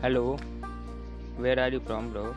Hello, where are you from, bro?